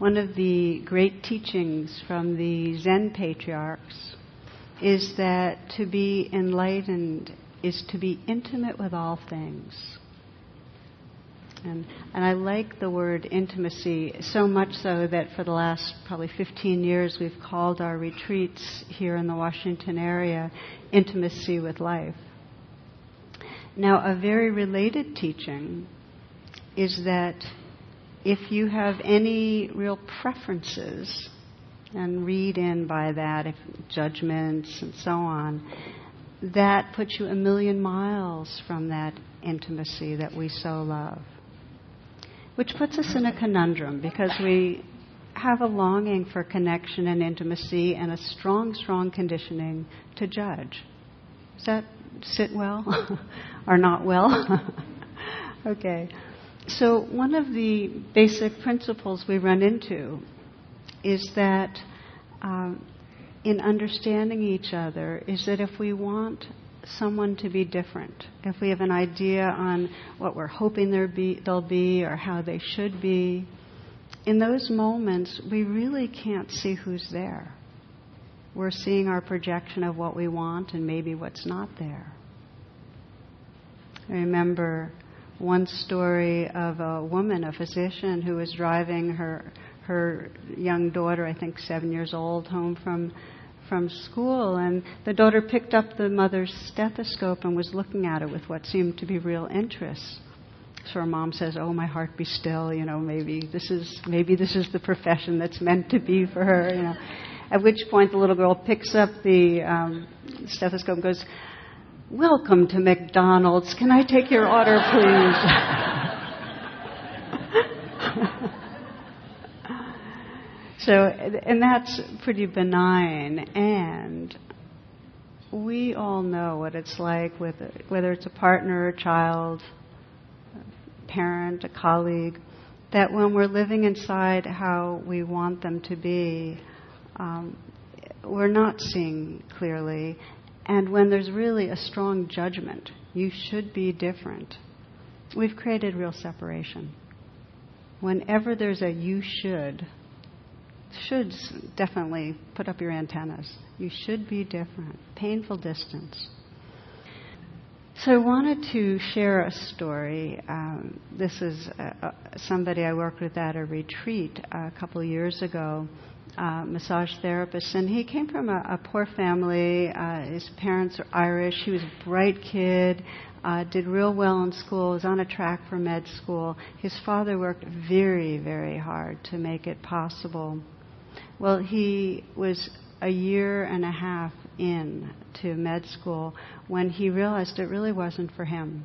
one of the great teachings from the Zen patriarchs is that to be enlightened is to be intimate with all things. And, and I like the word intimacy so much so that for the last probably 15 years we've called our retreats here in the Washington area intimacy with life. Now, a very related teaching is that if you have any real preferences, and read in by that if judgments and so on, that puts you a million miles from that intimacy that we so love. Which puts us in a conundrum because we have a longing for connection and intimacy and a strong, strong conditioning to judge. Does that sit well or not well? okay. So, one of the basic principles we run into is that um, in understanding each other, is that if we want someone to be different, if we have an idea on what we're hoping be, they'll be or how they should be, in those moments, we really can't see who's there. We're seeing our projection of what we want and maybe what's not there. I remember one story of a woman, a physician, who was driving her her young daughter, I think seven years old, home from from school, and the daughter picked up the mother's stethoscope and was looking at it with what seemed to be real interest. So her mom says, "Oh, my heart, be still. You know, maybe this is maybe this is the profession that's meant to be for her." You know. At which point, the little girl picks up the um, stethoscope and goes, Welcome to McDonald's. Can I take your order, please? so, and that's pretty benign. And we all know what it's like with whether it's a partner, a child, a parent, a colleague, that when we're living inside how we want them to be, um, we're not seeing clearly, and when there's really a strong judgment, you should be different, we've created real separation. Whenever there's a you should, should definitely put up your antennas. You should be different. Painful distance. So I wanted to share a story. Um, this is uh, uh, somebody I worked with at a retreat a couple years ago uh, massage therapist, and he came from a, a poor family. Uh, his parents are Irish. He was a bright kid, uh, did real well in school, was on a track for med school. His father worked very, very hard to make it possible. Well, he was a year and a half in to med school when he realized it really wasn't for him.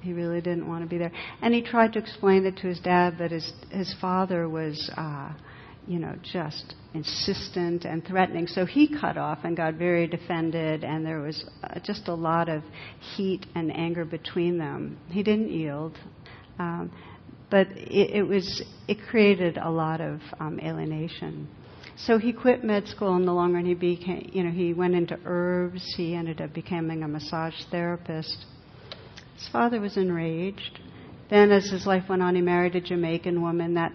He really didn't want to be there, and he tried to explain it to his dad, but his his father was. Uh, you know, just insistent and threatening. So he cut off and got very defended, and there was uh, just a lot of heat and anger between them. He didn't yield, um, but it, it, was it created a lot of um, alienation. So he quit med school. In the long run, he became, you know, he went into herbs. He ended up becoming a massage therapist. His father was enraged. Then, as his life went on, he married a Jamaican woman. That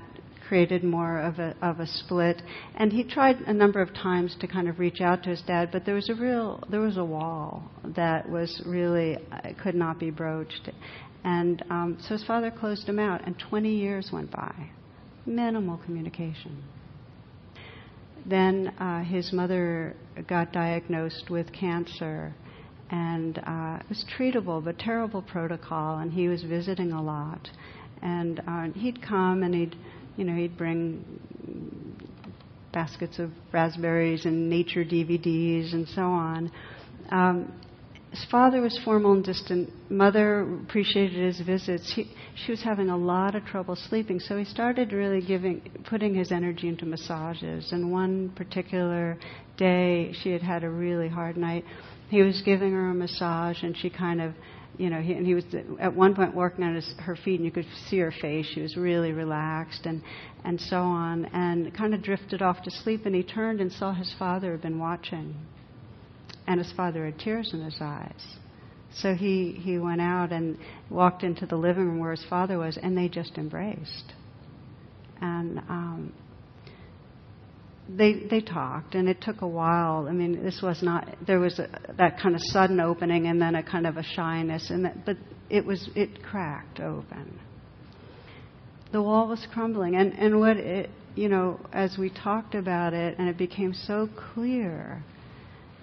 created more of a, of a split. And he tried a number of times to kind of reach out to his dad, but there was a real, there was a wall that was really, uh, could not be broached. And um, so his father closed him out, and 20 years went by. Minimal communication. Then uh, his mother got diagnosed with cancer, and uh, it was treatable, but terrible protocol, and he was visiting a lot. And uh, he'd come and he'd you know, he'd bring baskets of raspberries and nature DVDs and so on. Um, his father was formal and distant. Mother appreciated his visits. He, she was having a lot of trouble sleeping, so he started really giving, putting his energy into massages. And one particular day, she had had a really hard night. He was giving her a massage, and she kind of you know, he, and he was at one point working on his, her feet, and you could see her face. She was really relaxed, and and so on, and kind of drifted off to sleep. And he turned and saw his father had been watching, and his father had tears in his eyes. So he he went out and walked into the living room where his father was, and they just embraced. And um, they they talked, and it took a while. I mean, this was not there was a, that kind of sudden opening, and then a kind of a shyness, and that, but it was it cracked open. The wall was crumbling, and and what it you know as we talked about it, and it became so clear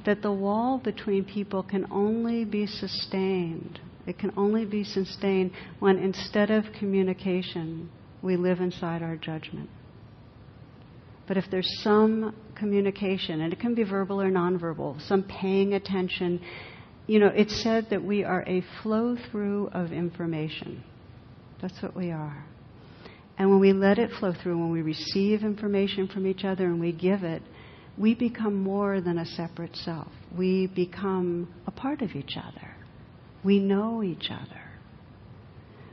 that the wall between people can only be sustained. It can only be sustained when instead of communication, we live inside our judgment. But if there's some communication, and it can be verbal or nonverbal, some paying attention, you know, it's said that we are a flow through of information. That's what we are. And when we let it flow through, when we receive information from each other and we give it, we become more than a separate self. We become a part of each other. We know each other.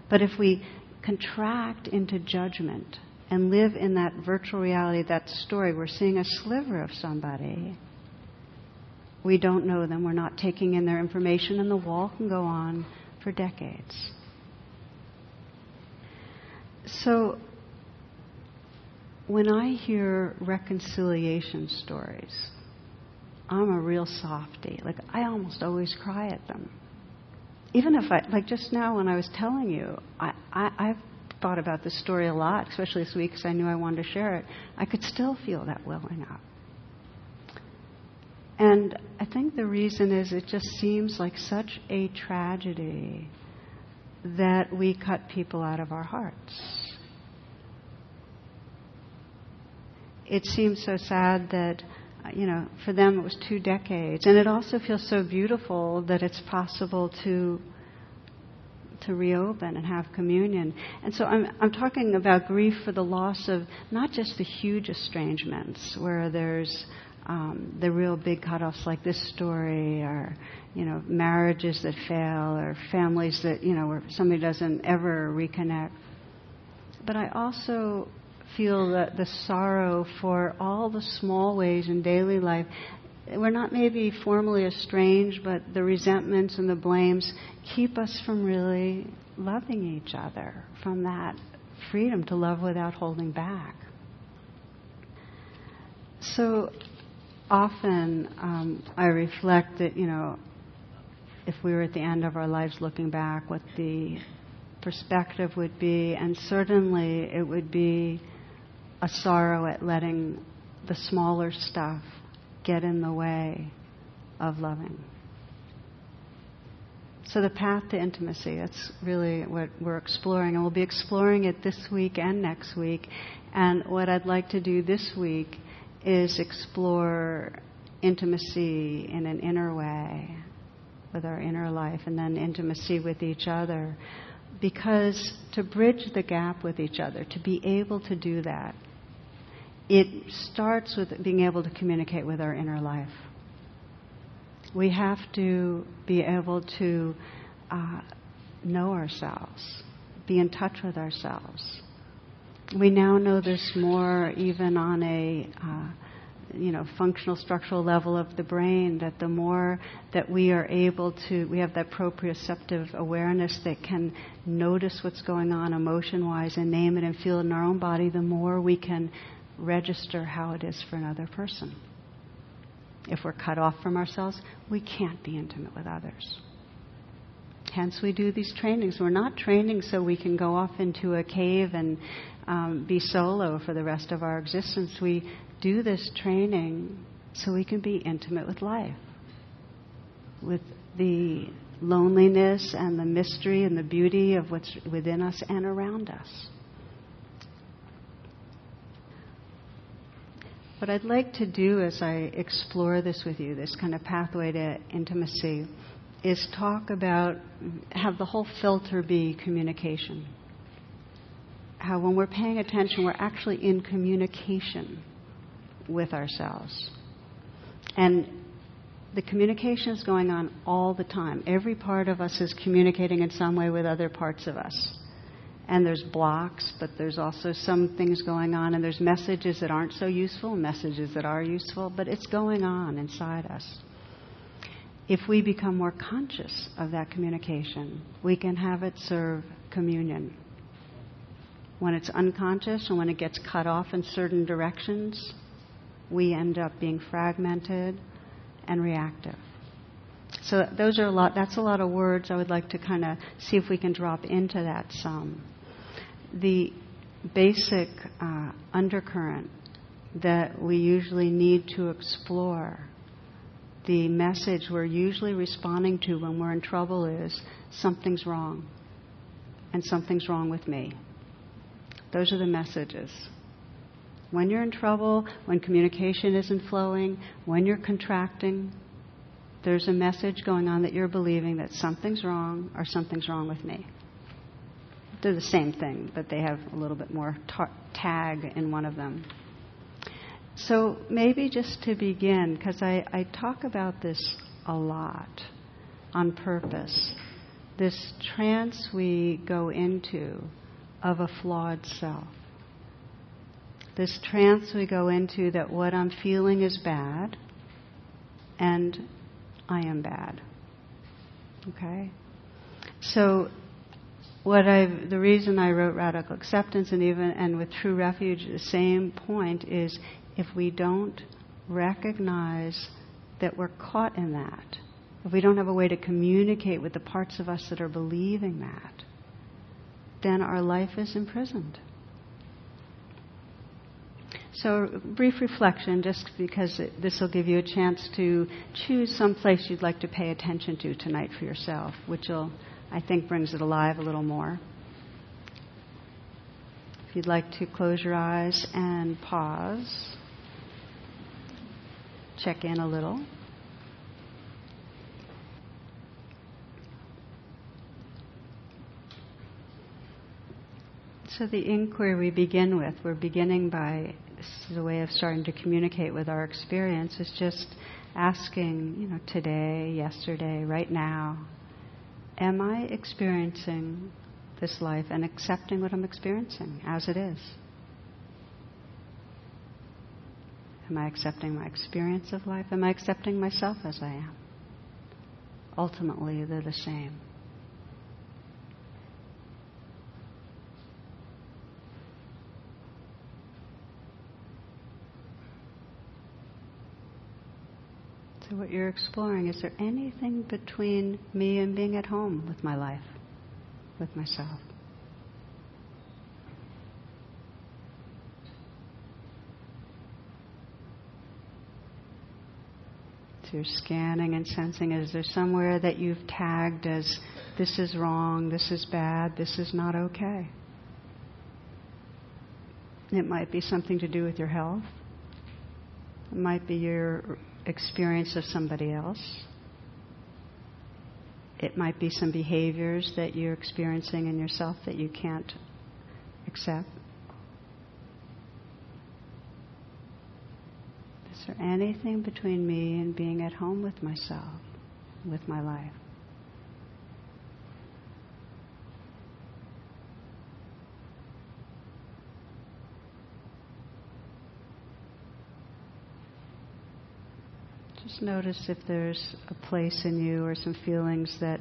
But if we contract into judgment and live in that virtual reality, that story. We're seeing a sliver of somebody. We don't know them. We're not taking in their information, and the wall can go on for decades. So, when I hear reconciliation stories, I'm a real softy. Like, I almost always cry at them. Even if I, like just now when I was telling you, I, I, I've thought about this story a lot, especially this week because I knew I wanted to share it, I could still feel that welling up. And I think the reason is it just seems like such a tragedy that we cut people out of our hearts. It seems so sad that, you know, for them it was two decades. And it also feels so beautiful that it's possible to to reopen and have communion. And so I'm, I'm talking about grief for the loss of not just the huge estrangements where there's um, the real big cutoffs like this story, or you know marriages that fail, or families that you know where somebody doesn't ever reconnect. But I also feel that the sorrow for all the small ways in daily life we're not maybe formally estranged, but the resentments and the blames keep us from really loving each other, from that freedom to love without holding back. So often um, I reflect that, you know, if we were at the end of our lives looking back, what the perspective would be, and certainly it would be a sorrow at letting the smaller stuff get in the way of loving. So, the path to intimacy, that's really what we're exploring. And we'll be exploring it this week and next week. And what I'd like to do this week is explore intimacy in an inner way with our inner life and then intimacy with each other. Because to bridge the gap with each other, to be able to do that, it starts with being able to communicate with our inner life. We have to be able to uh, know ourselves, be in touch with ourselves. We now know this more even on a uh, you know functional structural level of the brain that the more that we are able to we have that proprioceptive awareness that can notice what's going on emotion wise and name it and feel it in our own body the more we can register how it is for another person. If we're cut off from ourselves, we can't be intimate with others. Hence, we do these trainings. We're not training so we can go off into a cave and um, be solo for the rest of our existence. We do this training so we can be intimate with life, with the loneliness and the mystery and the beauty of what's within us and around us. What I'd like to do as I explore this with you, this kind of pathway to intimacy, is talk about, have the whole filter be communication. How when we're paying attention, we're actually in communication with ourselves. And the communication is going on all the time. Every part of us is communicating in some way with other parts of us and there's blocks, but there's also some things going on, and there's messages that aren't so useful, messages that are useful, but it's going on inside us. If we become more conscious of that communication, we can have it serve communion. When it's unconscious and when it gets cut off in certain directions, we end up being fragmented and reactive. So those are a lot. That's a lot of words. I would like to kind of see if we can drop into that some. The basic uh, undercurrent that we usually need to explore. The message we're usually responding to when we're in trouble is something's wrong, and something's wrong with me. Those are the messages. When you're in trouble, when communication isn't flowing, when you're contracting, there's a message going on that you're believing that something's wrong or something's wrong with me. They're the same thing, but they have a little bit more tar- tag in one of them. So maybe just to begin, because I, I talk about this a lot on purpose, this trance we go into of a flawed self. This trance we go into that what I'm feeling is bad and I am bad. Okay? So what I the reason I wrote radical acceptance and even and with true refuge the same point is if we don't recognize that we're caught in that, if we don't have a way to communicate with the parts of us that are believing that, then our life is imprisoned. So, brief reflection, just because this will give you a chance to choose some place you'd like to pay attention to tonight for yourself, which will, I think, brings it alive a little more. If you'd like to close your eyes and pause, check in a little. So, the inquiry we begin with, we're beginning by this is a way of starting to communicate with our experience, is just asking, you know, today, yesterday, right now, am I experiencing this life and accepting what I'm experiencing as it is? Am I accepting my experience of life? Am I accepting myself as I am? Ultimately, they're the same. So, what you're exploring is there anything between me and being at home with my life, with myself? So you're scanning and sensing is there somewhere that you've tagged as this is wrong, this is bad, this is not okay? It might be something to do with your health. It might be your experience of somebody else. It might be some behaviors that you're experiencing in yourself that you can't accept. Is there anything between me and being at home with myself, with my life? Just notice if there's a place in you or some feelings that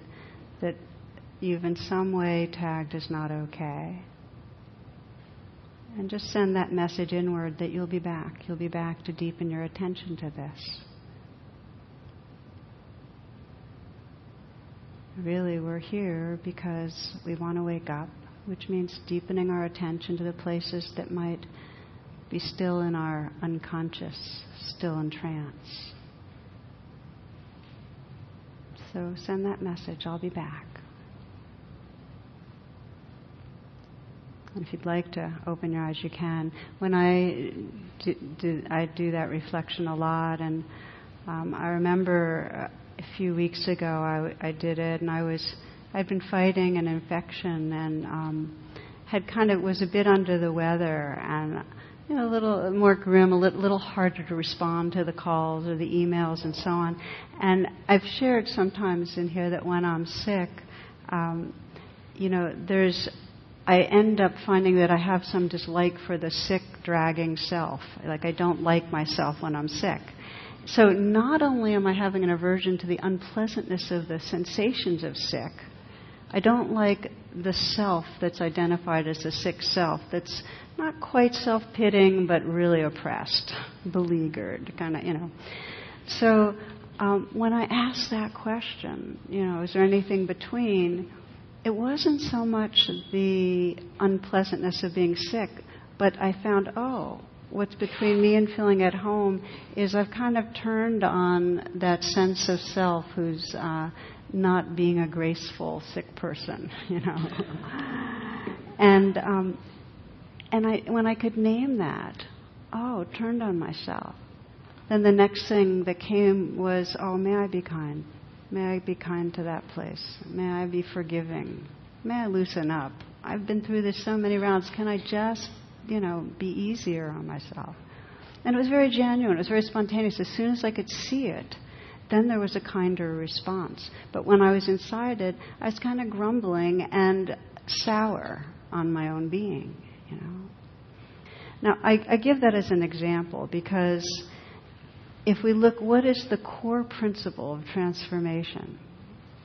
that you've in some way tagged as not okay. And just send that message inward that you'll be back. You'll be back to deepen your attention to this. Really, we're here because we want to wake up, which means deepening our attention to the places that might be still in our unconscious, still in trance. So send that message. I'll be back. And if you'd like to open your eyes, you can. When I do, do I do that reflection a lot, and um, I remember a few weeks ago I, I did it, and I was I'd been fighting an infection and um, had kind of was a bit under the weather, and you know, a little more grim, a little harder to respond to the calls or the emails and so on. And I've shared sometimes in here that when I'm sick, um, you know, there's, I end up finding that I have some dislike for the sick, dragging self. Like I don't like myself when I'm sick. So not only am I having an aversion to the unpleasantness of the sensations of sick, I don't like the self that's identified as the sick self that's not quite self pitying but really oppressed, beleaguered, kind of, you know. So um, when I asked that question, you know, is there anything between? It wasn't so much the unpleasantness of being sick, but I found, oh, what's between me and feeling at home is I've kind of turned on that sense of self who's uh, not being a graceful sick person, you know. and um, and I when I could name that, oh, turned on myself. Then the next thing that came was, oh, may I be kind? May I be kind to that place? May I be forgiving? May I loosen up? I've been through this so many rounds. Can I just you know, be easier on myself. And it was very genuine, it was very spontaneous. As soon as I could see it, then there was a kinder response. But when I was inside it, I was kind of grumbling and sour on my own being, you know. Now, I, I give that as an example because if we look, what is the core principle of transformation,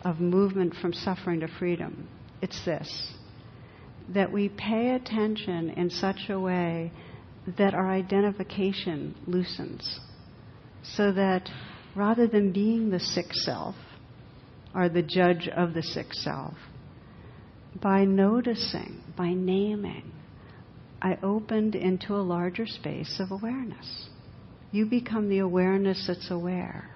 of movement from suffering to freedom? It's this that we pay attention in such a way that our identification loosens. So that rather than being the sick self or the judge of the sick self, by noticing, by naming, I opened into a larger space of awareness. You become the awareness that's aware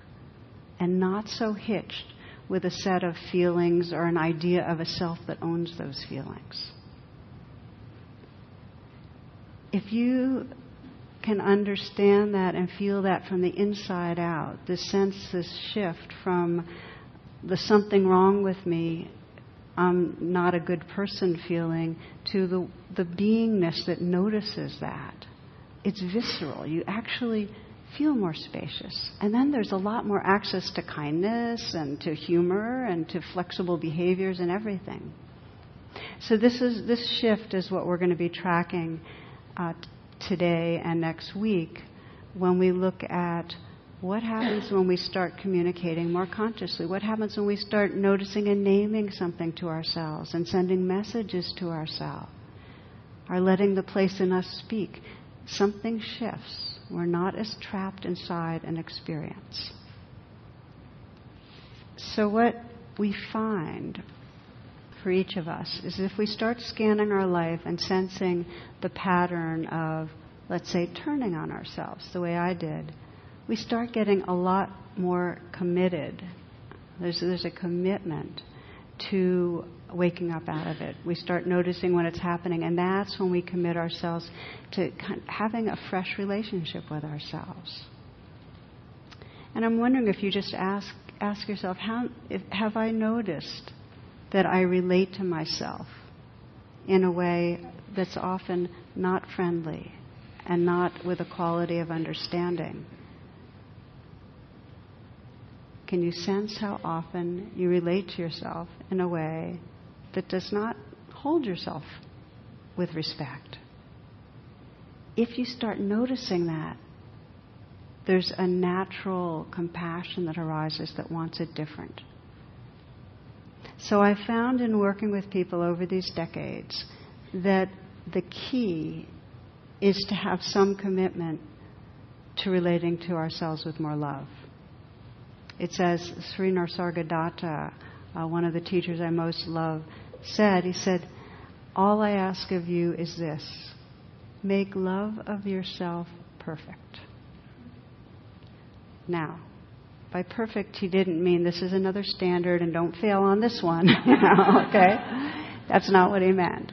and not so hitched with a set of feelings or an idea of a self that owns those feelings if you can understand that and feel that from the inside out, this sense, this shift from the something wrong with me, I'm not a good person feeling, to the, the beingness that notices that. It's visceral. You actually feel more spacious. And then there's a lot more access to kindness and to humor and to flexible behaviors and everything. So this is this shift is what we're going to be tracking uh, today and next week when we look at what happens when we start communicating more consciously? What happens when we start noticing and naming something to ourselves and sending messages to ourselves? Are letting the place in us speak? Something shifts. We're not as trapped inside an experience. So, what we find for each of us is if we start scanning our life and sensing the pattern of, let's say, turning on ourselves the way I did, we start getting a lot more committed. There's, there's a commitment to waking up out of it. We start noticing when it's happening, and that's when we commit ourselves to having a fresh relationship with ourselves. And I'm wondering if you just ask ask yourself, how, if, have I noticed that I relate to myself in a way that's often not friendly and not with a quality of understanding. Can you sense how often you relate to yourself in a way that does not hold yourself with respect? If you start noticing that, there's a natural compassion that arises that wants it different. So I found in working with people over these decades that the key is to have some commitment to relating to ourselves with more love. It's as Sri Nisargadatta, uh, one of the teachers I most love, said. He said, All I ask of you is this make love of yourself perfect. Now, by perfect, he didn't mean this is another standard and don't fail on this one. okay? That's not what he meant.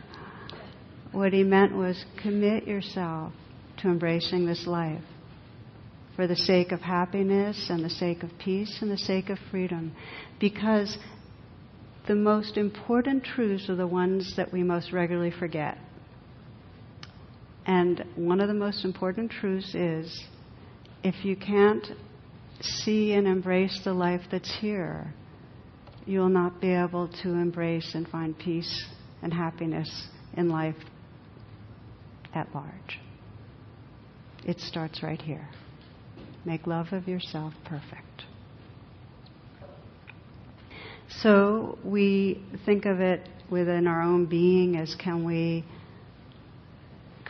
What he meant was commit yourself to embracing this life for the sake of happiness and the sake of peace and the sake of freedom. Because the most important truths are the ones that we most regularly forget. And one of the most important truths is if you can't see and embrace the life that's here, you'll not be able to embrace and find peace and happiness in life at large. It starts right here. Make love of yourself perfect. So we think of it within our own being as can we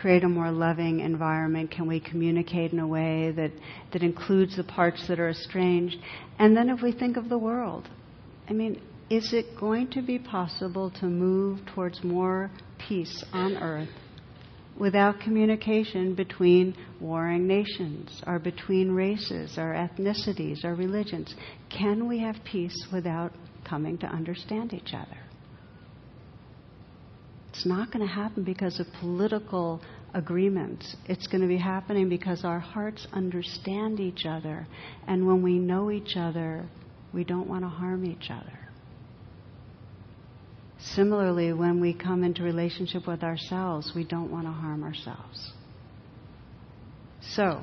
create a more loving environment? Can we communicate in a way that, that includes the parts that are estranged? And then if we think of the world, I mean, is it going to be possible to move towards more peace on earth without communication between warring nations, or between races, or ethnicities, or religions? Can we have peace without coming to understand each other? It's not going to happen because of political agreements. It's going to be happening because our hearts understand each other. And when we know each other, we don't want to harm each other. Similarly, when we come into relationship with ourselves, we don't want to harm ourselves. So,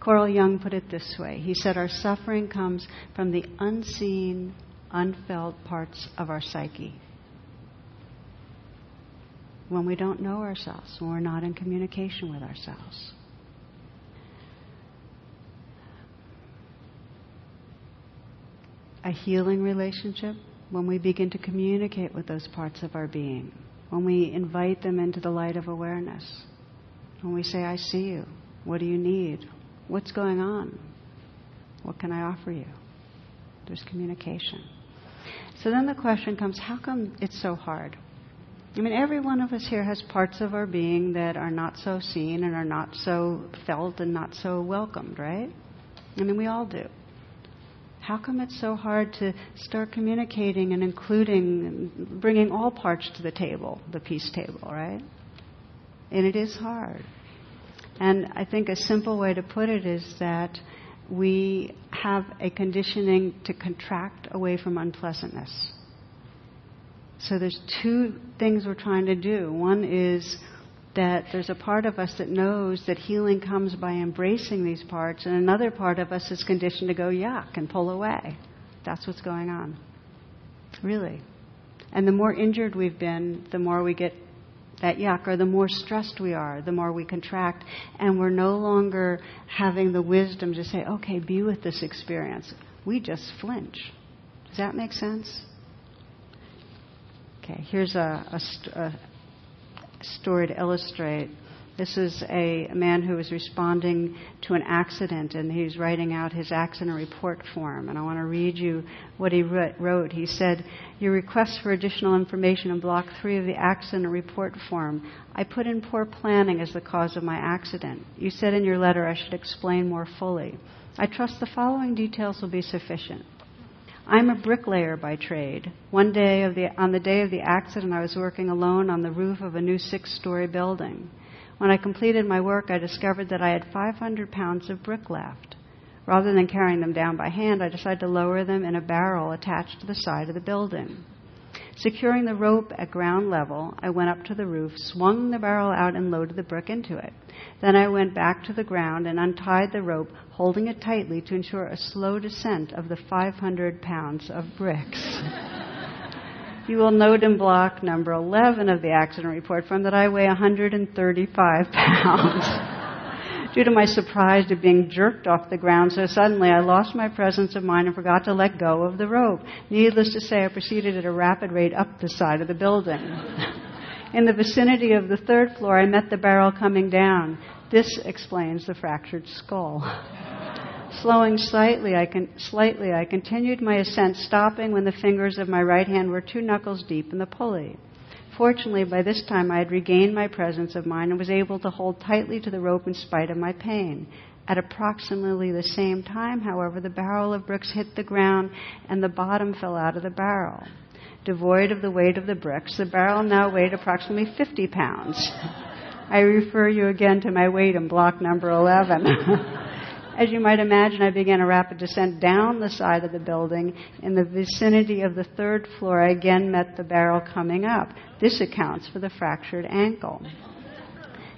Carl Jung put it this way. He said, Our suffering comes from the unseen, unfelt parts of our psyche. When we don't know ourselves, when we're not in communication with ourselves. A healing relationship when we begin to communicate with those parts of our being, when we invite them into the light of awareness, when we say, I see you, what do you need? What's going on? What can I offer you? There's communication. So then the question comes how come it's so hard? I mean, every one of us here has parts of our being that are not so seen and are not so felt and not so welcomed, right? I mean, we all do how come it's so hard to start communicating and including, bringing all parts to the table, the peace table, right? And it is hard. And I think a simple way to put it is that we have a conditioning to contract away from unpleasantness. So there's two things we're trying to do. One is that there's a part of us that knows that healing comes by embracing these parts, and another part of us is conditioned to go yuck and pull away. That's what's going on. Really. And the more injured we've been, the more we get that yuck, or the more stressed we are, the more we contract, and we're no longer having the wisdom to say, okay, be with this experience. We just flinch. Does that make sense? Okay, here's a, a, a story to illustrate. This is a, man who was responding to an accident, and he's writing out his accident report form. And I want to read you what he wrote. He said, Your request for additional information in block three of the accident report form. I put in poor planning as the cause of my accident. You said in your letter I should explain more fully. I trust the following details will be sufficient. I'm a bricklayer by trade. One day of the, on the day of the accident, I was working alone on the roof of a new six story building. When I completed my work, I discovered that I had 500 pounds of brick left. Rather than carrying them down by hand, I decided to lower them in a barrel attached to the side of the building. Securing the rope at ground level, I went up to the roof, swung the barrel out, and loaded the brick into it. Then I went back to the ground and untied the rope, holding it tightly to ensure a slow descent of the 500 pounds of bricks. you will note in block number 11 of the accident report form that I weigh 135 pounds due to my surprise at being jerked off the ground so suddenly, I lost my presence of mind and forgot to let go of the rope. Needless to say, I proceeded at a rapid rate up the side of the building. In the vicinity of the third floor, I met the barrel coming down. This explains the fractured skull. Slowing slightly I, con- slightly, I continued my ascent, stopping when the fingers of my right hand were two knuckles deep in the pulley. Fortunately, by this time I had regained my presence of mind and was able to hold tightly to the rope in spite of my pain. At approximately the same time, however, the barrel of bricks hit the ground and the bottom fell out of the barrel. Devoid of the weight of the bricks, the barrel now weighed approximately 50 pounds. I refer you again to my weight in block number 11. As you might imagine, I began a rapid descent down the side of the building. In the vicinity of the third floor, I again met the barrel coming up. This accounts for the fractured ankle.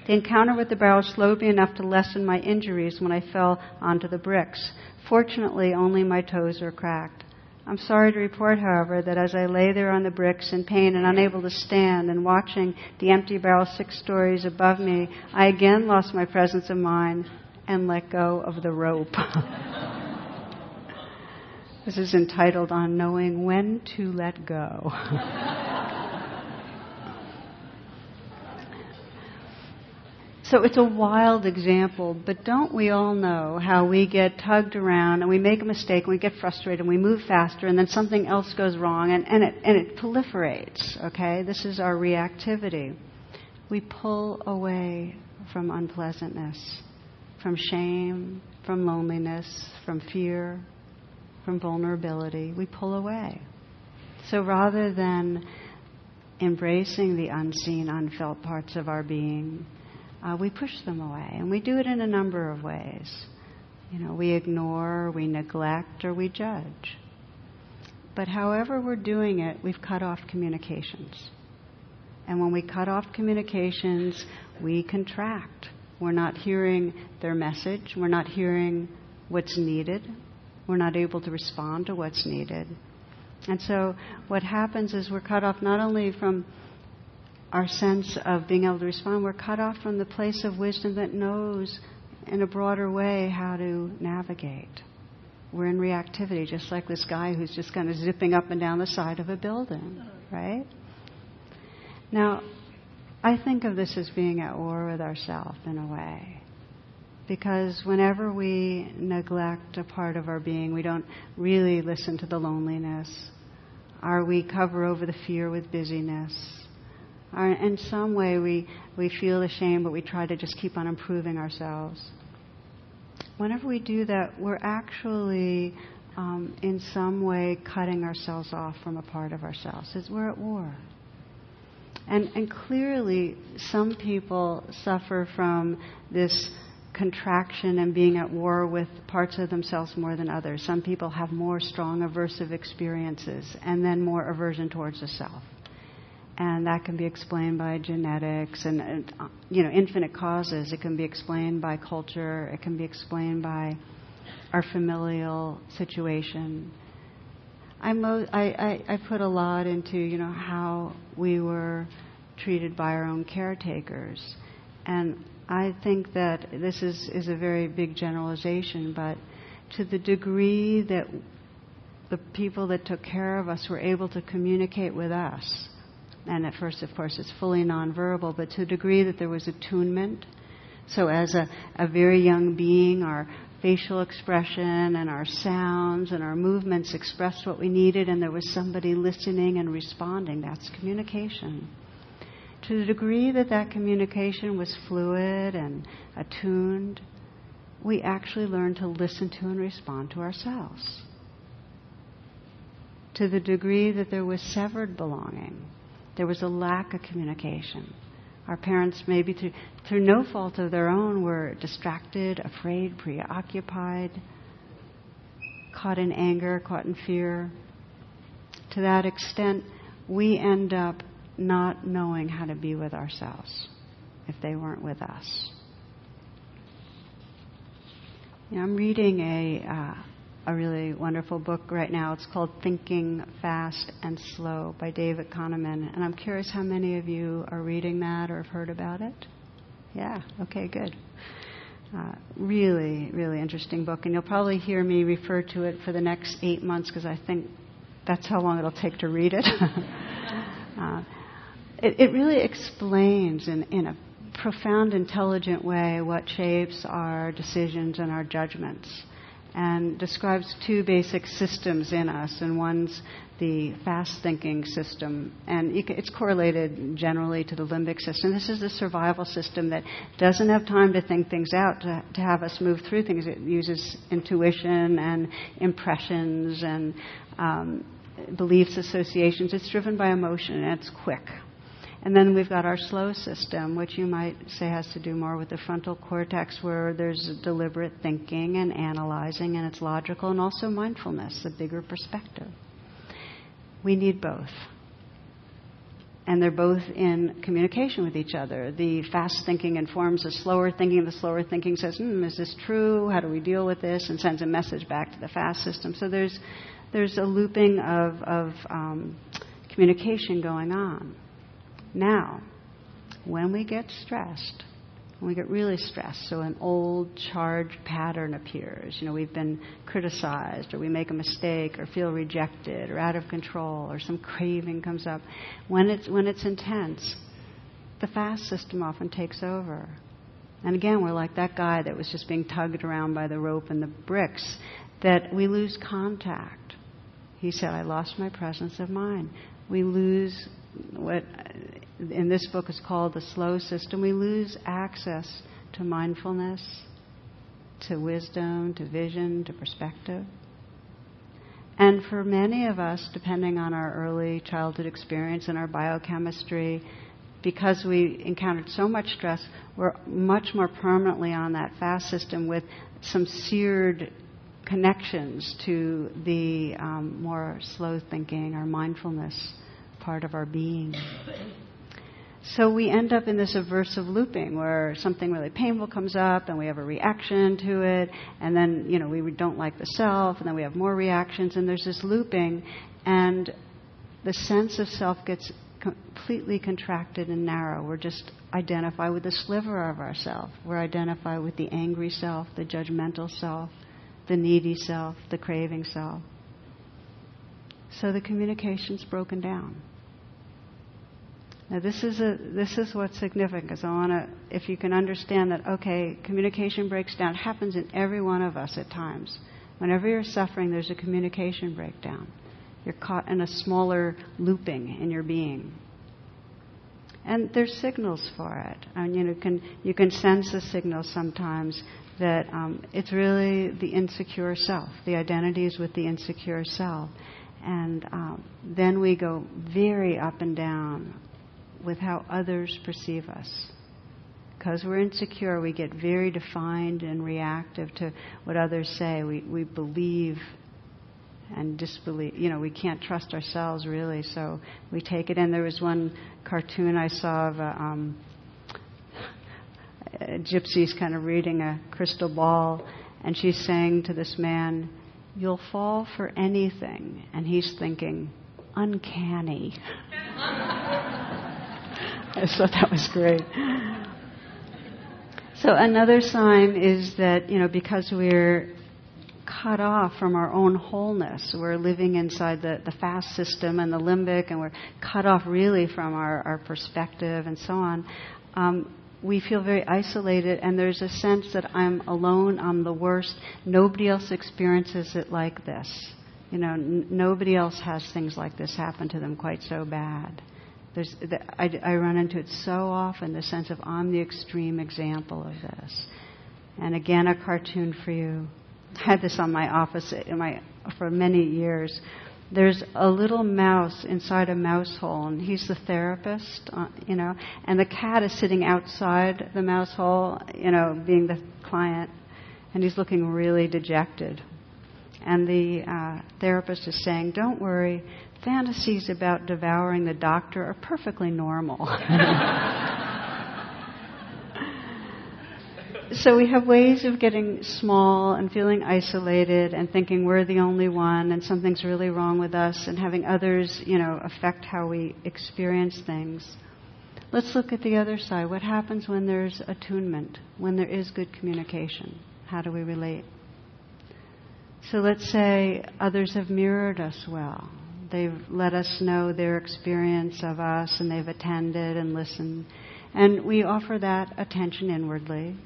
The encounter with the barrel slowed me enough to lessen my injuries when I fell onto the bricks. Fortunately, only my toes were cracked. I'm sorry to report, however, that as I lay there on the bricks in pain and unable to stand and watching the empty barrel six stories above me, I again lost my presence of mind and let go of the rope. this is entitled On Knowing When to Let Go. So it's a wild example, but don't we all know how we get tugged around and we make a mistake and we get frustrated and we move faster and then something else goes wrong and, and, it, and it proliferates, okay? This is our reactivity. We pull away from unpleasantness from shame, from loneliness, from fear, from vulnerability. We pull away. So rather than embracing the unseen, unfelt parts of our being, uh, we push them away. And we do it in a number of ways. You know, we ignore, we neglect, or we judge. But however we're doing it, we've cut off communications. And when we cut off communications, we contract. We're not hearing their message. We're not hearing what's needed. We're not able to respond to what's needed. And so what happens is we're cut off not only from our sense of being able to respond, we're cut off from the place of wisdom that knows in a broader way how to navigate. We're in reactivity, just like this guy who's just kind of zipping up and down the side of a building, right? Now, I think of this as being at war with ourselves in a way. Because whenever we neglect a part of our being, we don't really listen to the loneliness, or we cover over the fear with busyness, or in some way we, we feel ashamed, but we try to just keep on improving ourselves. Whenever we do that, we're actually um, in some way cutting ourselves off from a part of ourselves. We're at war. And, and clearly, some people suffer from this contraction and being at war with parts of themselves more than others. Some people have more strong aversive experiences and then more aversion towards the self and that can be explained by genetics and, and, uh, you know infinite causes. It can be explained by culture. It can be explained by our familial situation. I, mo- I, I, I put a lot into you know how we were treated by our own caretakers, and I think that this is is a very big generalization, but to the degree that the people that took care of us were able to communicate with us and at first, of course, it's fully nonverbal, but to the degree that there was attunement. So, as a, a very young being, our facial expression and our sounds and our movements expressed what we needed, and there was somebody listening and responding. That's communication. To the degree that that communication was fluid and attuned, we actually learned to listen to and respond to ourselves. To the degree that there was severed belonging, there was a lack of communication. Our parents, maybe through, through no fault of their own, were distracted, afraid, preoccupied, caught in anger, caught in fear. To that extent, we end up not knowing how to be with ourselves if they weren't with us. You know, I'm reading a, uh, a really wonderful book right now. It's called Thinking Fast and Slow by David Kahneman. And I'm curious how many of you are reading that or have heard about it? Yeah, okay, good. Uh, really, really interesting book. And you'll probably hear me refer to it for the next eight months because I think that's how long it'll take to read it. uh, it, it really explains in, in a profound, intelligent way what shapes our decisions and our judgments and describes two basic systems in us, and one's the fast thinking system, and it's correlated generally to the limbic system. This is the survival system that doesn't have time to think things out, to, to have us move through things. It uses intuition and impressions and um, beliefs, associations. It's driven by emotion, and it's quick. And then we've got our slow system, which you might say has to do more with the frontal cortex, where there's deliberate thinking and analyzing, and it's logical, and also mindfulness, a bigger perspective. We need both. And they're both in communication with each other. The fast thinking informs the slower thinking. The slower thinking says, hmm, is this true? How do we deal with this? And sends a message back to the fast system. So there's, there's a looping of, of um, communication going on. Now, when we get stressed, when we get really stressed, so an old charged pattern appears, you know, we've been criticized, or we make a mistake, or feel rejected, or out of control, or some craving comes up. When it's, when it's intense, the fast system often takes over. And again, we're like that guy that was just being tugged around by the rope and the bricks, that we lose contact. He said, I lost my presence of mind. We lose what in this book is called the slow system. We lose access to mindfulness, to wisdom, to vision, to perspective. And for many of us, depending on our early childhood experience and our biochemistry, because we encountered so much stress, we're much more permanently on that fast system with some seared connections to the um, more slow thinking or mindfulness part of our being. So we end up in this aversive looping where something really painful comes up and we have a reaction to it, and then, you know, we don't like the self, and then we have more reactions, and there's this looping, and the sense of self gets completely contracted and narrow. We're just identify with the sliver of ourself. We're identify with the angry self, the judgmental self, the needy self, the craving self. So the communication's broken down. Now this is a this is what's significant because I want to if you can understand that okay communication breaks down happens in every one of us at times. Whenever you're suffering, there's a communication breakdown. You're caught in a smaller looping in your being. And there's signals for it. I mean, you know, can you can sense the signals sometimes that um, it's really the insecure self. The identity is with the insecure self, and um, then we go very up and down with how others perceive us. Because we're insecure, we get very defined and reactive to what others say. We, we believe and disbelieve. You know, we can't trust ourselves really, so we take it in. There was one cartoon I saw of a, um, a gypsy's kind of reading a crystal ball, and she's saying to this man, You'll fall for anything. And he's thinking, Uncanny. I thought that was great. So another sign is that, you know, because we're cut off from our own wholeness, we're living inside the, the fast system and the limbic, and we're cut off really from our, our perspective and so on, um, we feel very isolated, and there's a sense that I'm alone, I'm the worst. Nobody else experiences it like this. You know, n- nobody else has things like this happen to them quite so bad. There's, I, I run into it so often, the sense of I'm the extreme example of this. And again, a cartoon for you. I had this on my office in my, for many years. There's a little mouse inside a mouse hole, and he's the therapist, uh, you know, and the cat is sitting outside the mouse hole, you know, being the client, and he's looking really dejected. And the uh, therapist is saying, Don't worry, fantasies about devouring the doctor are perfectly normal. so we have ways of getting small and feeling isolated and thinking we're the only one and something's really wrong with us and having others, you know, affect how we experience things. Let's look at the other side. What happens when there's attunement, when there is good communication? How do we relate? So let's say others have mirrored us well. They've let us know their experience of us and they've attended and listened. And we offer that attention inwardly,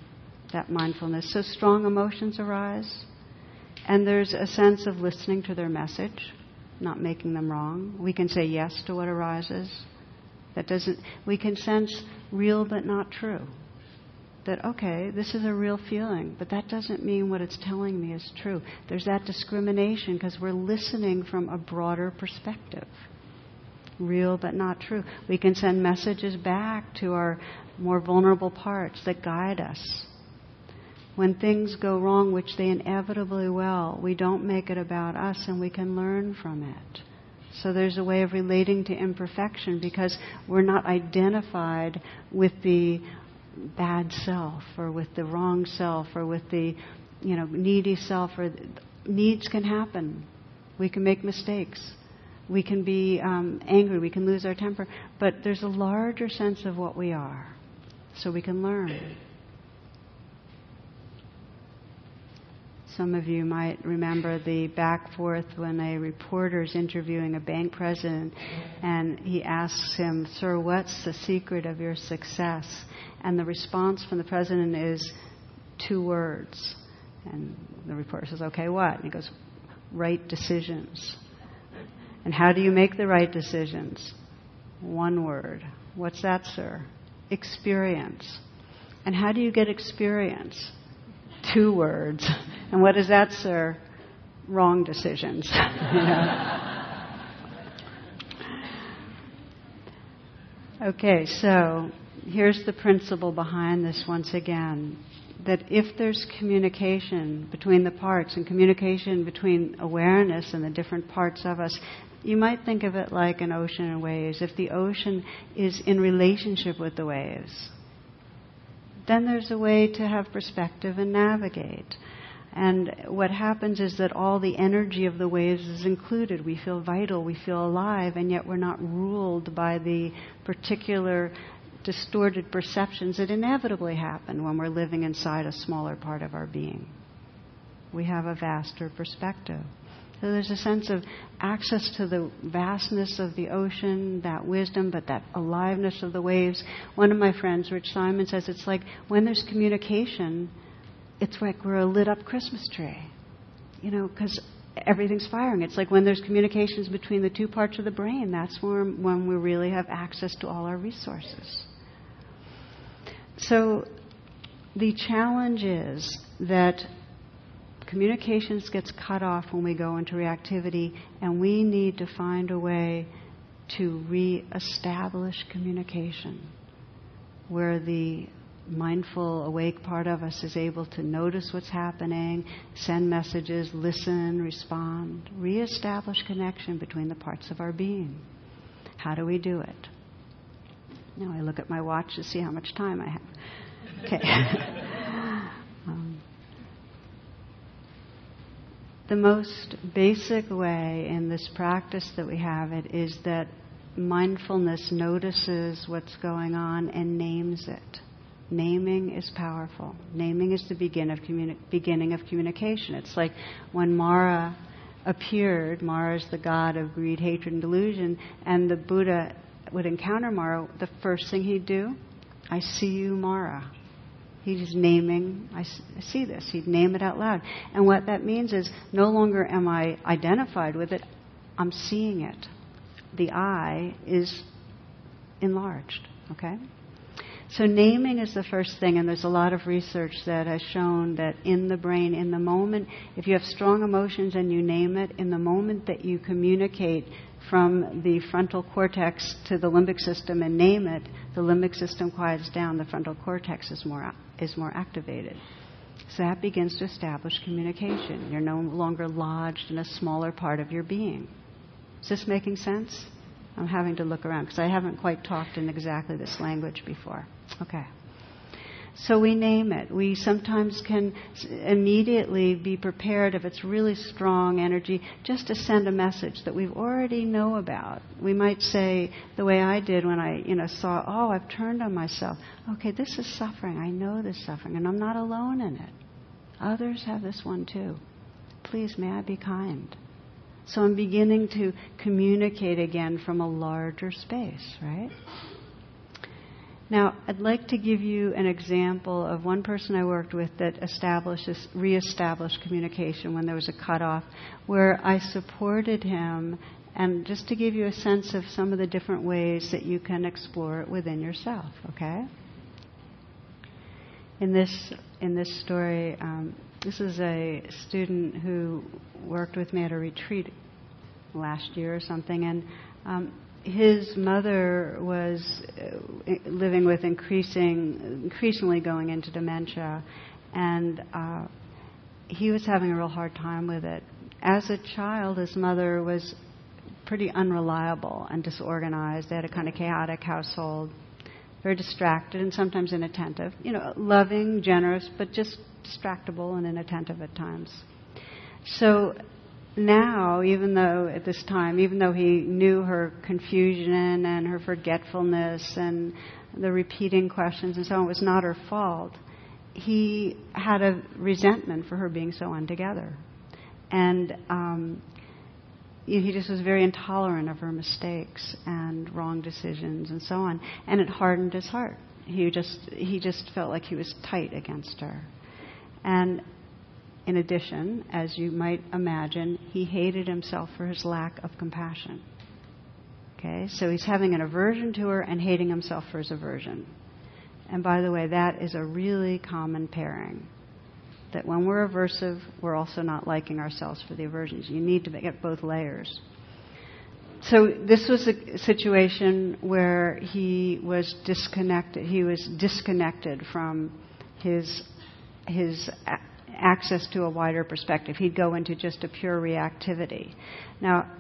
that mindfulness. So strong emotions arise. And there's a sense of listening to their message, not making them wrong. We can say yes to what arises. That doesn't, we can sense real but not true that, okay, this is a real feeling, but that doesn't mean what it's telling me is true. There's that discrimination because we're listening from a broader perspective. Real but not true. We can send messages back to our more vulnerable parts that guide us. When things go wrong, which they inevitably will, we don't make it about us and we can learn from it. So there's a way of relating to imperfection because we're not identified with the bad self or with the wrong self or with the you know needy self or needs can happen. We can make mistakes. We can be um, angry. We can lose our temper. But there's a larger sense of what we are. So we can learn Some of you might remember the back forth when a reporter is interviewing a bank president and he asks him, Sir, what's the secret of your success? And the response from the president is two words. And the reporter says, Okay, what? And he goes, Right decisions. And how do you make the right decisions? One word. What's that, sir? Experience. And how do you get experience? Two words. And what is that, sir? Wrong decisions. Okay, so here's the principle behind this once again that if there's communication between the parts and communication between awareness and the different parts of us, you might think of it like an ocean and waves. If the ocean is in relationship with the waves, then there's a way to have perspective and navigate. And what happens is that all the energy of the waves is included. We feel vital, we feel alive, and yet we're not ruled by the particular distorted perceptions that inevitably happen when we're living inside a smaller part of our being. We have a vaster perspective. So there's a sense of access to the vastness of the ocean, that wisdom, but that aliveness of the waves. One of my friends, Rich Simon, says it's like when there's communication, it's like we're a lit up Christmas tree. You know, because everything's firing. It's like when there's communications between the two parts of the brain, that's when, when we really have access to all our resources. So the challenge is that communications gets cut off when we go into reactivity, and we need to find a way to re-establish communication, where the mindful, awake part of us is able to notice what's happening, send messages, listen, respond, re-establish connection between the parts of our being. How do we do it? Now I look at my watch to see how much time I have. Okay. the most basic way in this practice that we have it is that mindfulness notices what's going on and names it. Naming is powerful. Naming is the begin of communi- beginning of communication. It's like when Mara appeared, Mara is the god of greed, hatred, and delusion, and the Buddha would encounter Mara, the first thing he'd do, I see you, Mara. He's naming, I see this. He'd name it out loud. And what that means is no longer am I identified with it, I'm seeing it. The I is enlarged, okay? So naming is the first thing, and there's a lot of research that has shown that in the brain, in the moment, if you have strong emotions and you name it, in the moment that you communicate from the frontal cortex to the limbic system and name it, the limbic system quiets down, the frontal cortex is more, is more activated. So that begins to establish communication. You're no longer lodged in a smaller part of your being. Is this making sense? I'm having to look around because I haven't quite talked in exactly this language before. Okay. So we name it. We sometimes can immediately be prepared if it's really strong energy just to send a message that we already know about. We might say the way I did when I, you know, saw, oh, I've turned on myself. Okay, this is suffering. I know this suffering and I'm not alone in it. Others have this one too. Please, may I be kind. So I'm beginning to communicate again from a larger space, right? Now, I'd like to give you an example of one person I worked with that established this, reestablished communication when there was a cutoff, where I supported him, and just to give you a sense of some of the different ways that you can explore it within yourself. Okay. In this in this story, um, this is a student who worked with me at a retreat last year or something, and um, his mother was uh, living with increasing, increasingly going into dementia, and uh, he was having a real hard time with it. As a child, his mother was pretty unreliable and disorganized. They had a kind of chaotic household, very distracted and sometimes inattentive. You know, loving, generous, but just distractible and inattentive at times. So now, even though at this time, even though he knew her confusion and her forgetfulness and the repeating questions and so on was not her fault, he had a resentment for her being so untogether. And um, he just was very intolerant of her mistakes and wrong decisions and so on. And it hardened his heart. He just, he just felt like he was tight against her. And in addition, as you might imagine, he hated himself for his lack of compassion. Okay, so he's having an aversion to her and hating himself for his aversion. And by the way, that is a really common pairing. That when we're aversive, we're also not liking ourselves for the aversions. You need to get both layers. So this was a situation where he was disconnected. He was disconnected from his his access to a wider perspective. He'd go into just a pure reactivity. Now,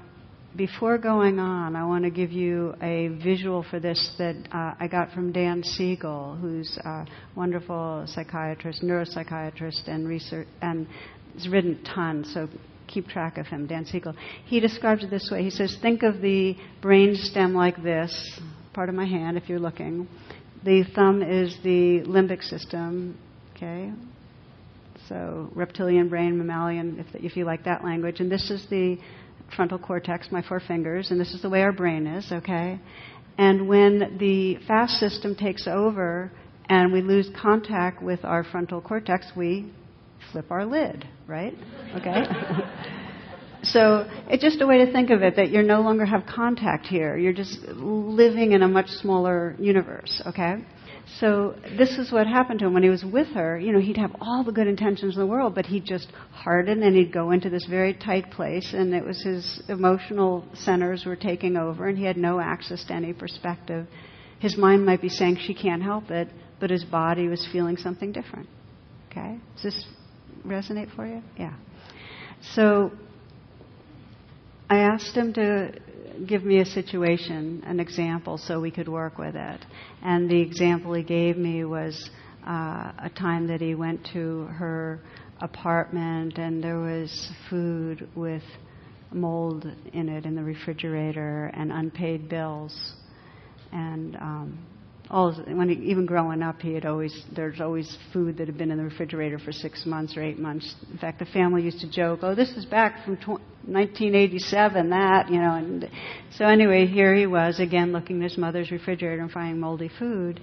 before going on, I want to give you a visual for this that uh, I got from Dan Siegel, who's a wonderful psychiatrist, neuropsychiatrist, and research, and has written tons. So keep track of him, Dan Siegel. He describes it this way. He says, "Think of the brain stem like this, part of my hand, if you're looking. The thumb is the limbic system. Okay, so reptilian brain, mammalian, if, if you like that language. And this is the frontal cortex, my four fingers, and this is the way our brain is, okay? And when the fast system takes over and we lose contact with our frontal cortex, we flip our lid, right? Okay? so it's just a way to think of it that you no longer have contact here. You're just living in a much smaller universe, okay? So this is what happened to him when he was with her. You know, he'd have all the good intentions in the world, but he'd just harden and he'd go into this very tight place, and it was his emotional centers were taking over, and he had no access to any perspective. His mind might be saying she can't help it, but his body was feeling something different. Okay, does this resonate for you? Yeah. So I asked him to give me a situation, an example, so we could work with it. And the example he gave me was uh, a time that he went to her apartment and there was food with mold in it in the refrigerator and unpaid bills. And um, all when he, even growing up, he had always there's always food that had been in the refrigerator for six months or eight months. In fact, the family used to joke, "Oh, this is back from 1987." That you know, and so anyway, here he was again looking at his mother's refrigerator and finding moldy food,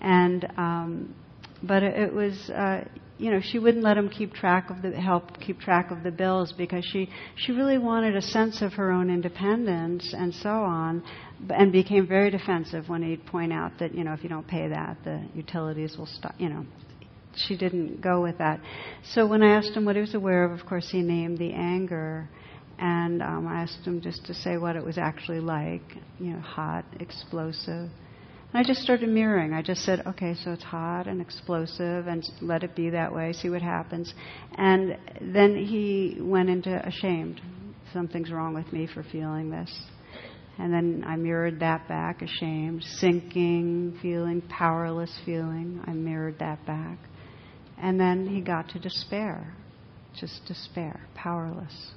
and um, but it, was. Uh, you know, she wouldn't let him keep track of the help keep track of the bills because she she really wanted a sense of her own independence and so on, and became very defensive when he'd point out that you know if you don't pay that the utilities will stop. You know, she didn't go with that. So when I asked him what he was aware of, of course he named the anger. And um, I asked him just to say what it was actually like, you know, hot, explosive, and I just started mirroring. I just said, okay, so it's hot and explosive, and let it be that way, see what happens. And then he went into ashamed. Something's wrong with me for feeling this. And then I mirrored that back, ashamed, sinking feeling, powerless feeling. I mirrored that back. And then he got to despair, just despair, powerless.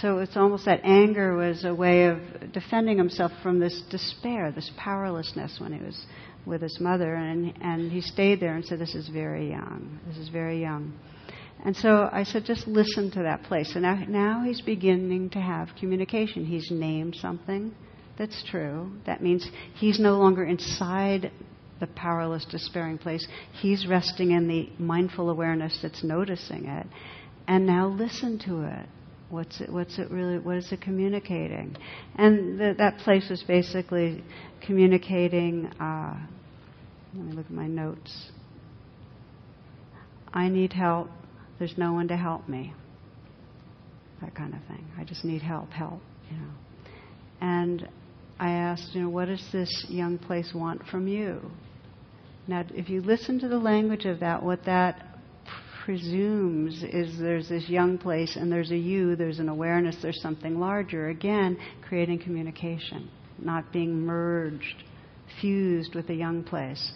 So it's almost that anger was a way of defending himself from this despair, this powerlessness when he was with his mother. And, and he stayed there and said, This is very young. This is very young. And so I said, just listen to that place. And now, now he's beginning to have communication. He's named something that's true. That means he's no longer inside the powerless, despairing place. He's resting in the mindful awareness that's noticing it. And now listen to it. What's it, what's it really, what is it communicating? And the, that place was basically communicating, uh, let me look at my notes. I need help. There's no one to help me. That kind of thing. I just need help, help, you know. And I asked, you know, what does this young place want from you? Now, if you listen to the language of that, what that presumes is there's this young place and there's a you, there's an awareness, there's something larger. Again, creating communication, not being merged, fused with a young place.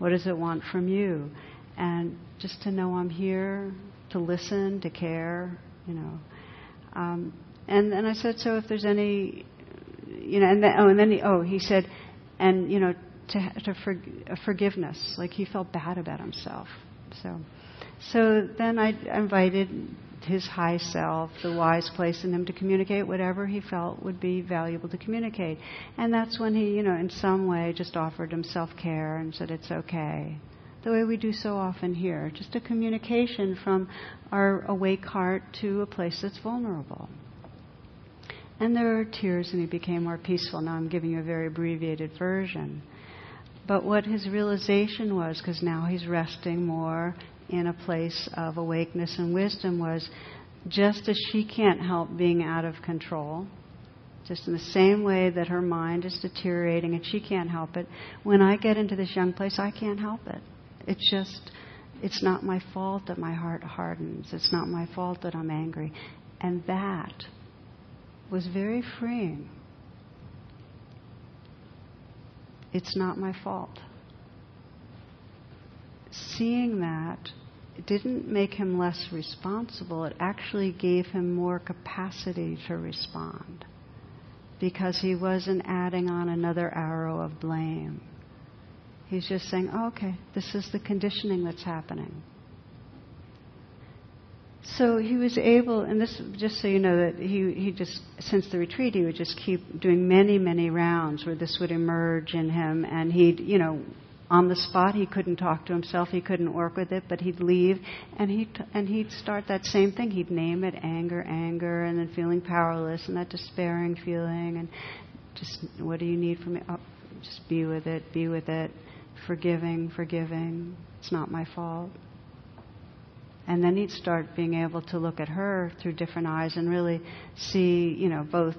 What does it want from you? And just to know I'm here, to listen, to care, you know. Um, and then I said, so if there's any, you know, and then, oh, and then he, oh, he said, and you know, to, to for, forgiveness. Like he felt bad about himself. So, so then I invited his high self, the wise place in him to communicate whatever he felt would be valuable to communicate. And that's when he, you know, in some way just offered him self care and said it's okay. The way we do so often here, just a communication from our awake heart to a place that's vulnerable. And there were tears, and he became more peaceful. Now I'm giving you a very abbreviated version. But what his realization was, because now he's resting more in a place of awakeness and wisdom, was just as she can't help being out of control, just in the same way that her mind is deteriorating and she can't help it, when I get into this young place, I can't help it. It's just, it's not my fault that my heart hardens. It's not my fault that I'm angry. And that was very freeing. It's not my fault. Seeing that didn't make him less responsible, it actually gave him more capacity to respond because he wasn't adding on another arrow of blame. He's just saying, oh, okay, this is the conditioning that's happening. So he was able, and this, just so you know, that he, he just, since the retreat, he would just keep doing many, many rounds where this would emerge in him, and he'd, you know, on the spot, he couldn't talk to himself, he couldn't work with it, but he'd leave, and he'd, and he'd start that same thing. He'd name it anger, anger, and then feeling powerless, and that despairing feeling, and just, what do you need from me? Oh, just be with it, be with it, forgiving, forgiving. It's not my fault. And then he'd start being able to look at her through different eyes and really see, you know, both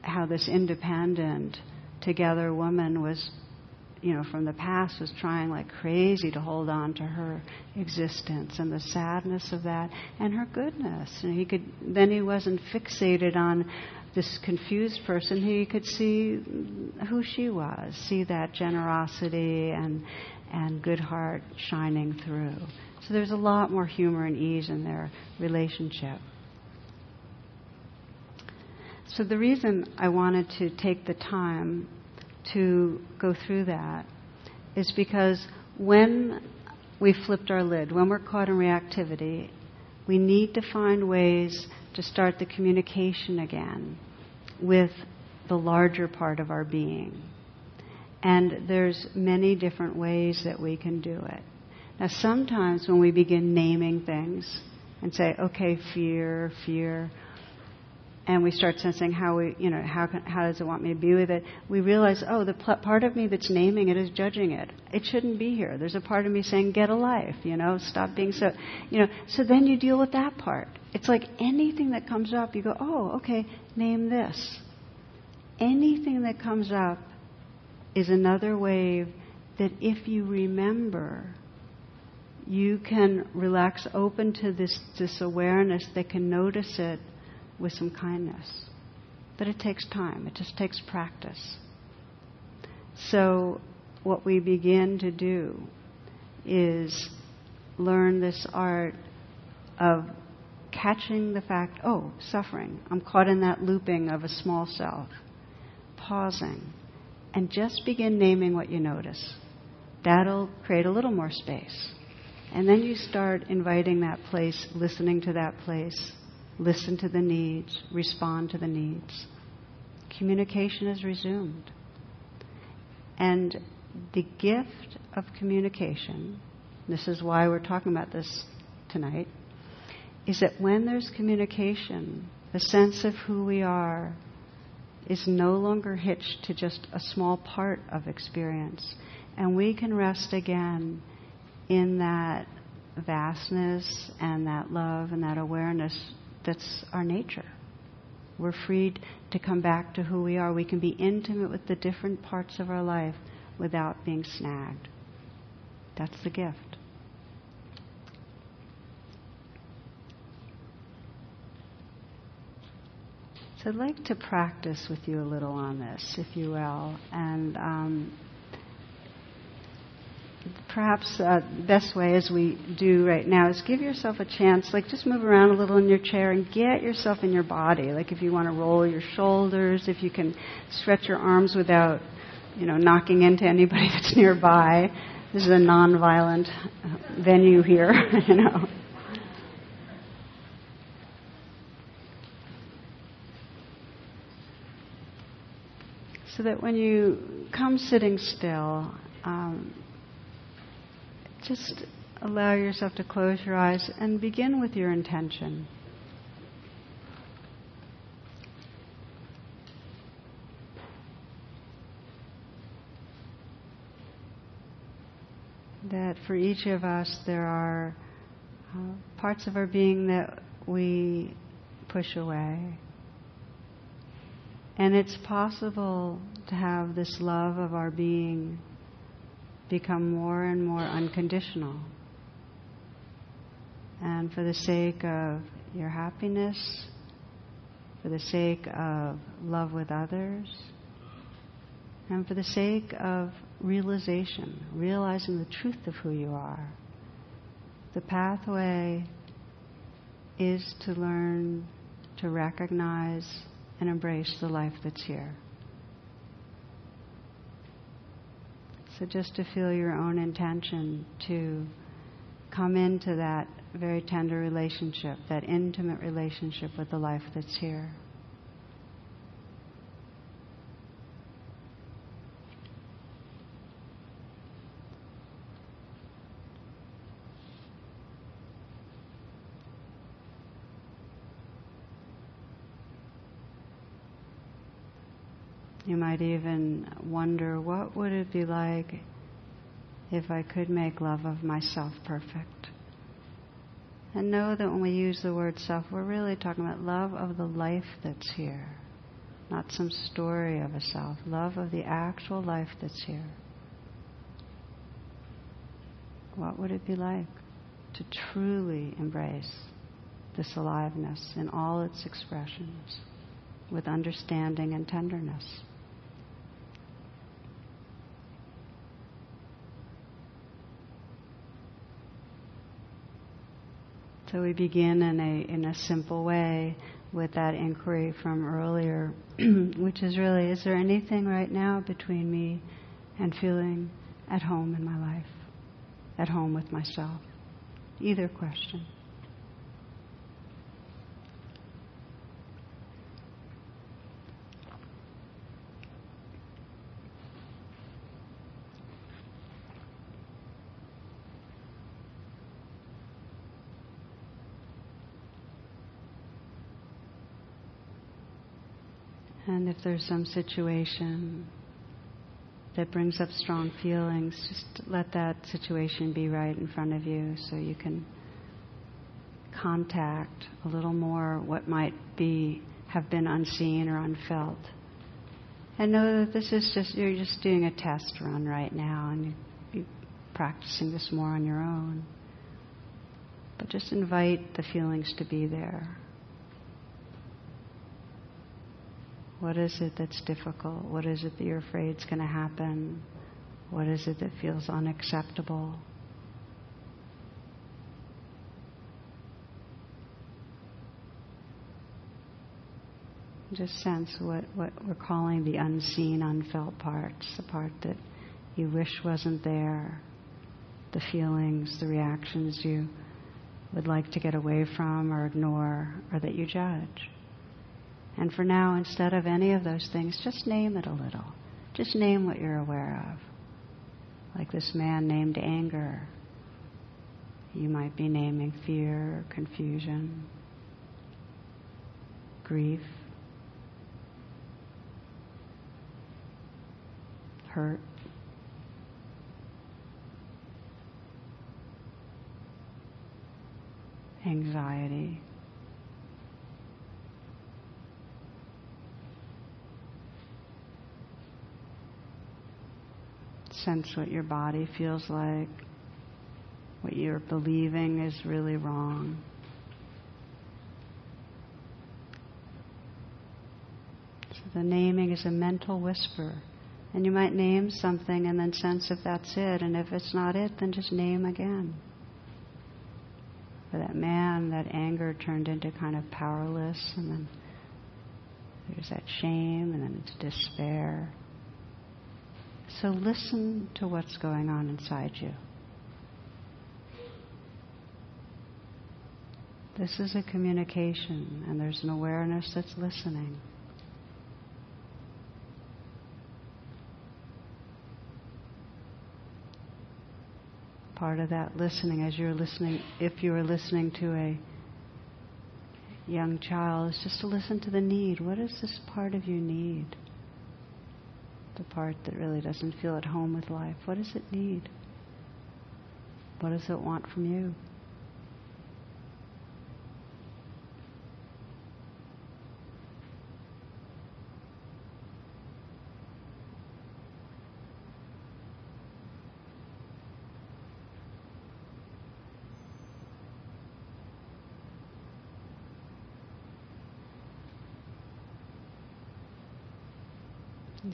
how this independent, together woman was, you know, from the past was trying like crazy to hold on to her existence and the sadness of that and her goodness. And he could, then he wasn't fixated on this confused person. He could see who she was, see that generosity and, and good heart shining through. So there's a lot more humor and ease in their relationship. So the reason I wanted to take the time to go through that is because when we flipped our lid, when we're caught in reactivity, we need to find ways to start the communication again with the larger part of our being. And there's many different ways that we can do it. Now, sometimes when we begin naming things and say, okay, fear, fear, and we start sensing how we, you know, how, can, how does it want me to be with it, we realize, oh, the pl- part of me that's naming it is judging it. It shouldn't be here. There's a part of me saying, get a life, you know, stop being so, you know. So then you deal with that part. It's like anything that comes up, you go, oh, okay, name this. Anything that comes up is another wave that if you remember, you can relax open to this, this awareness They can notice it with some kindness. But it takes time, it just takes practice. So, what we begin to do is learn this art of catching the fact oh, suffering. I'm caught in that looping of a small self. Pausing. And just begin naming what you notice. That'll create a little more space. And then you start inviting that place, listening to that place, listen to the needs, respond to the needs. Communication is resumed. And the gift of communication, this is why we're talking about this tonight, is that when there's communication, the sense of who we are is no longer hitched to just a small part of experience. And we can rest again in that vastness and that love and that awareness that's our nature. We're freed to come back to who we are. We can be intimate with the different parts of our life without being snagged. That's the gift. So I'd like to practice with you a little on this, if you will. And um, perhaps uh, the best way, as we do right now, is give yourself a chance. Like, just move around a little in your chair and get yourself in your body. Like, if you want to roll your shoulders, if you can stretch your arms without you know, knocking into anybody that's nearby. This is a non-violent uh, venue here, you know. So that when you come sitting still, um, just allow yourself to close your eyes and begin with your intention. That for each of us, there are uh, parts of our being that we push away. And it's possible to have this love of our being become more and more unconditional. And for the sake of your happiness, for the sake of love with others, and for the sake of realization, realizing the truth of who you are, the pathway is to learn to recognize and embrace the life that's here. So just to feel your own intention to come into that very tender relationship, that intimate relationship with the life that's here. You might even wonder what would it be like if I could make love of myself perfect. And know that when we use the word self, we're really talking about love of the life that's here, not some story of a self, love of the actual life that's here. What would it be like to truly embrace this aliveness in all its expressions with understanding and tenderness? So we begin in a in a simple way with that inquiry from earlier, which is really, is there anything right now between me and feeling at home in my life, at home with myself? Either question. And if there's some situation that brings up strong feelings, just let that situation be right in front of you so you can contact a little more what might be have been unseen or unfelt. And know that this is just you're just doing a test run right now and you're practicing this more on your own. But just invite the feelings to be there. What is it that's difficult? What is it that you're afraid is going to happen? What is it that feels unacceptable? Just sense what, what we're calling the unseen, unfelt parts, the part that you wish wasn't there, the feelings, the reactions you would like to get away from or ignore, or that you judge. And for now, instead of any of those things, just name it a little. Just name what you're aware of. Like this man named anger. You might be naming fear, confusion, grief, hurt. Anxiety. Sense what your body feels like, what you're believing is really wrong. So the naming is a mental whisper. And you might name something and then sense if that's it. And if it's not it, then just name again. For that man, that anger turned into kind of powerless, and then there's that shame, and then it's despair. So listen to what's going on inside you. This is a communication, and there's an awareness that's listening. Part of that listening, as you're listening, if you are listening to a young child, is just to listen to the need. What does this part of you need? The part that really doesn't feel at home with life. What does it need? What does it want from you?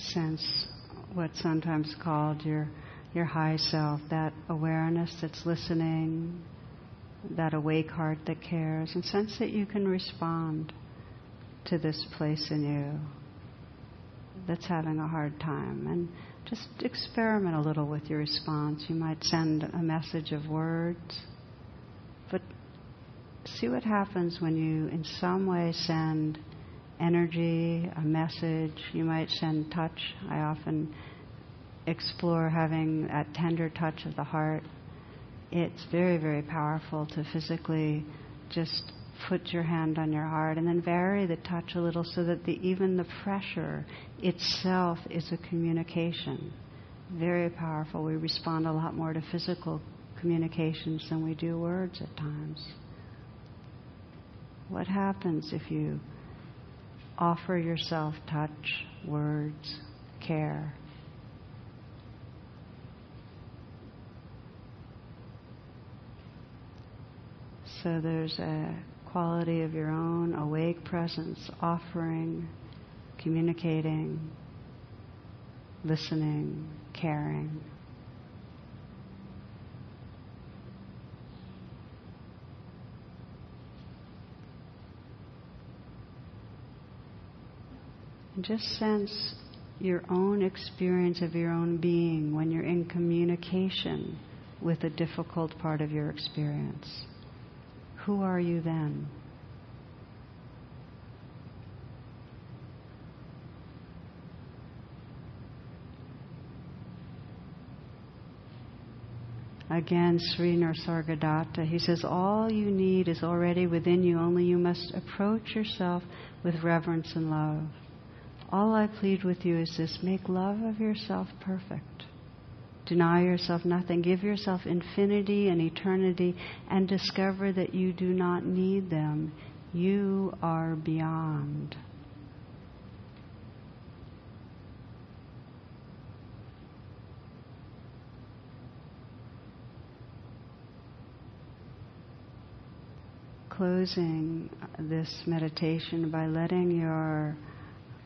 Sense what's sometimes called your your high self, that awareness that's listening, that awake heart that cares, and sense that you can respond to this place in you that's having a hard time. And just experiment a little with your response. You might send a message of words, but see what happens when you, in some way, send energy, a message. You might send touch. I often explore having that tender touch of the heart. It's very, very powerful to physically just put your hand on your heart and then vary the touch a little so that the, even the pressure itself is a communication. Very powerful. We respond a lot more to physical communications than we do words at times. What happens if you offer yourself touch, words, care. So there's a quality of your own awake presence, offering, communicating, listening, caring. Just sense your own experience of your own being when you're in communication with a difficult part of your experience. Who are you then? Again, Sri Nisargadatta, he says, All you need is already within you, only you must approach yourself with reverence and love. All I plead with you is this make love of yourself perfect. Deny yourself nothing. Give yourself infinity and eternity and discover that you do not need them. You are beyond. Closing this meditation by letting your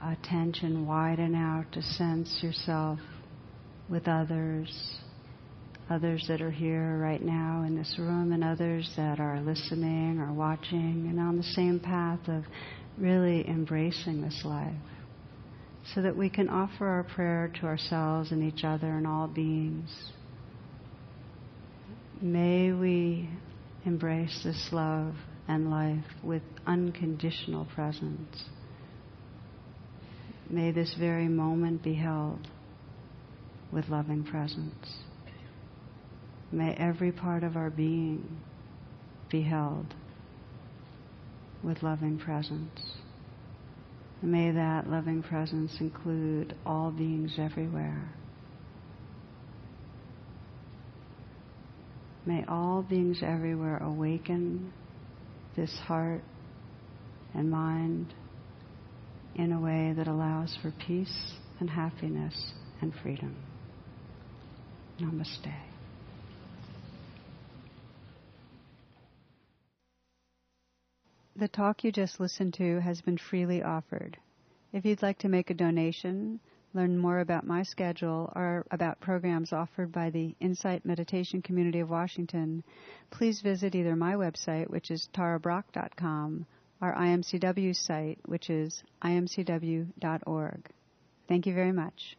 attention widen out to sense yourself with others, others that are here right now in this room, and others that are listening or watching, and on the same path of really embracing this life. So that we can offer our prayer to ourselves and each other and all beings. May we embrace this love and life with unconditional presence. May this very moment be held with loving presence. May every part of our being be held with loving presence. may that loving presence include all beings everywhere. May all beings everywhere awaken this heart and mind in a way that allows for peace and happiness and freedom. Namaste. The talk you just listened to has been freely offered. If you'd like to make a donation, learn more about my schedule, or about programs offered by the Insight Meditation Community of Washington, please visit either my website, which is tarabrach.com, our IMCW site, which is imcw.org. Thank you very much.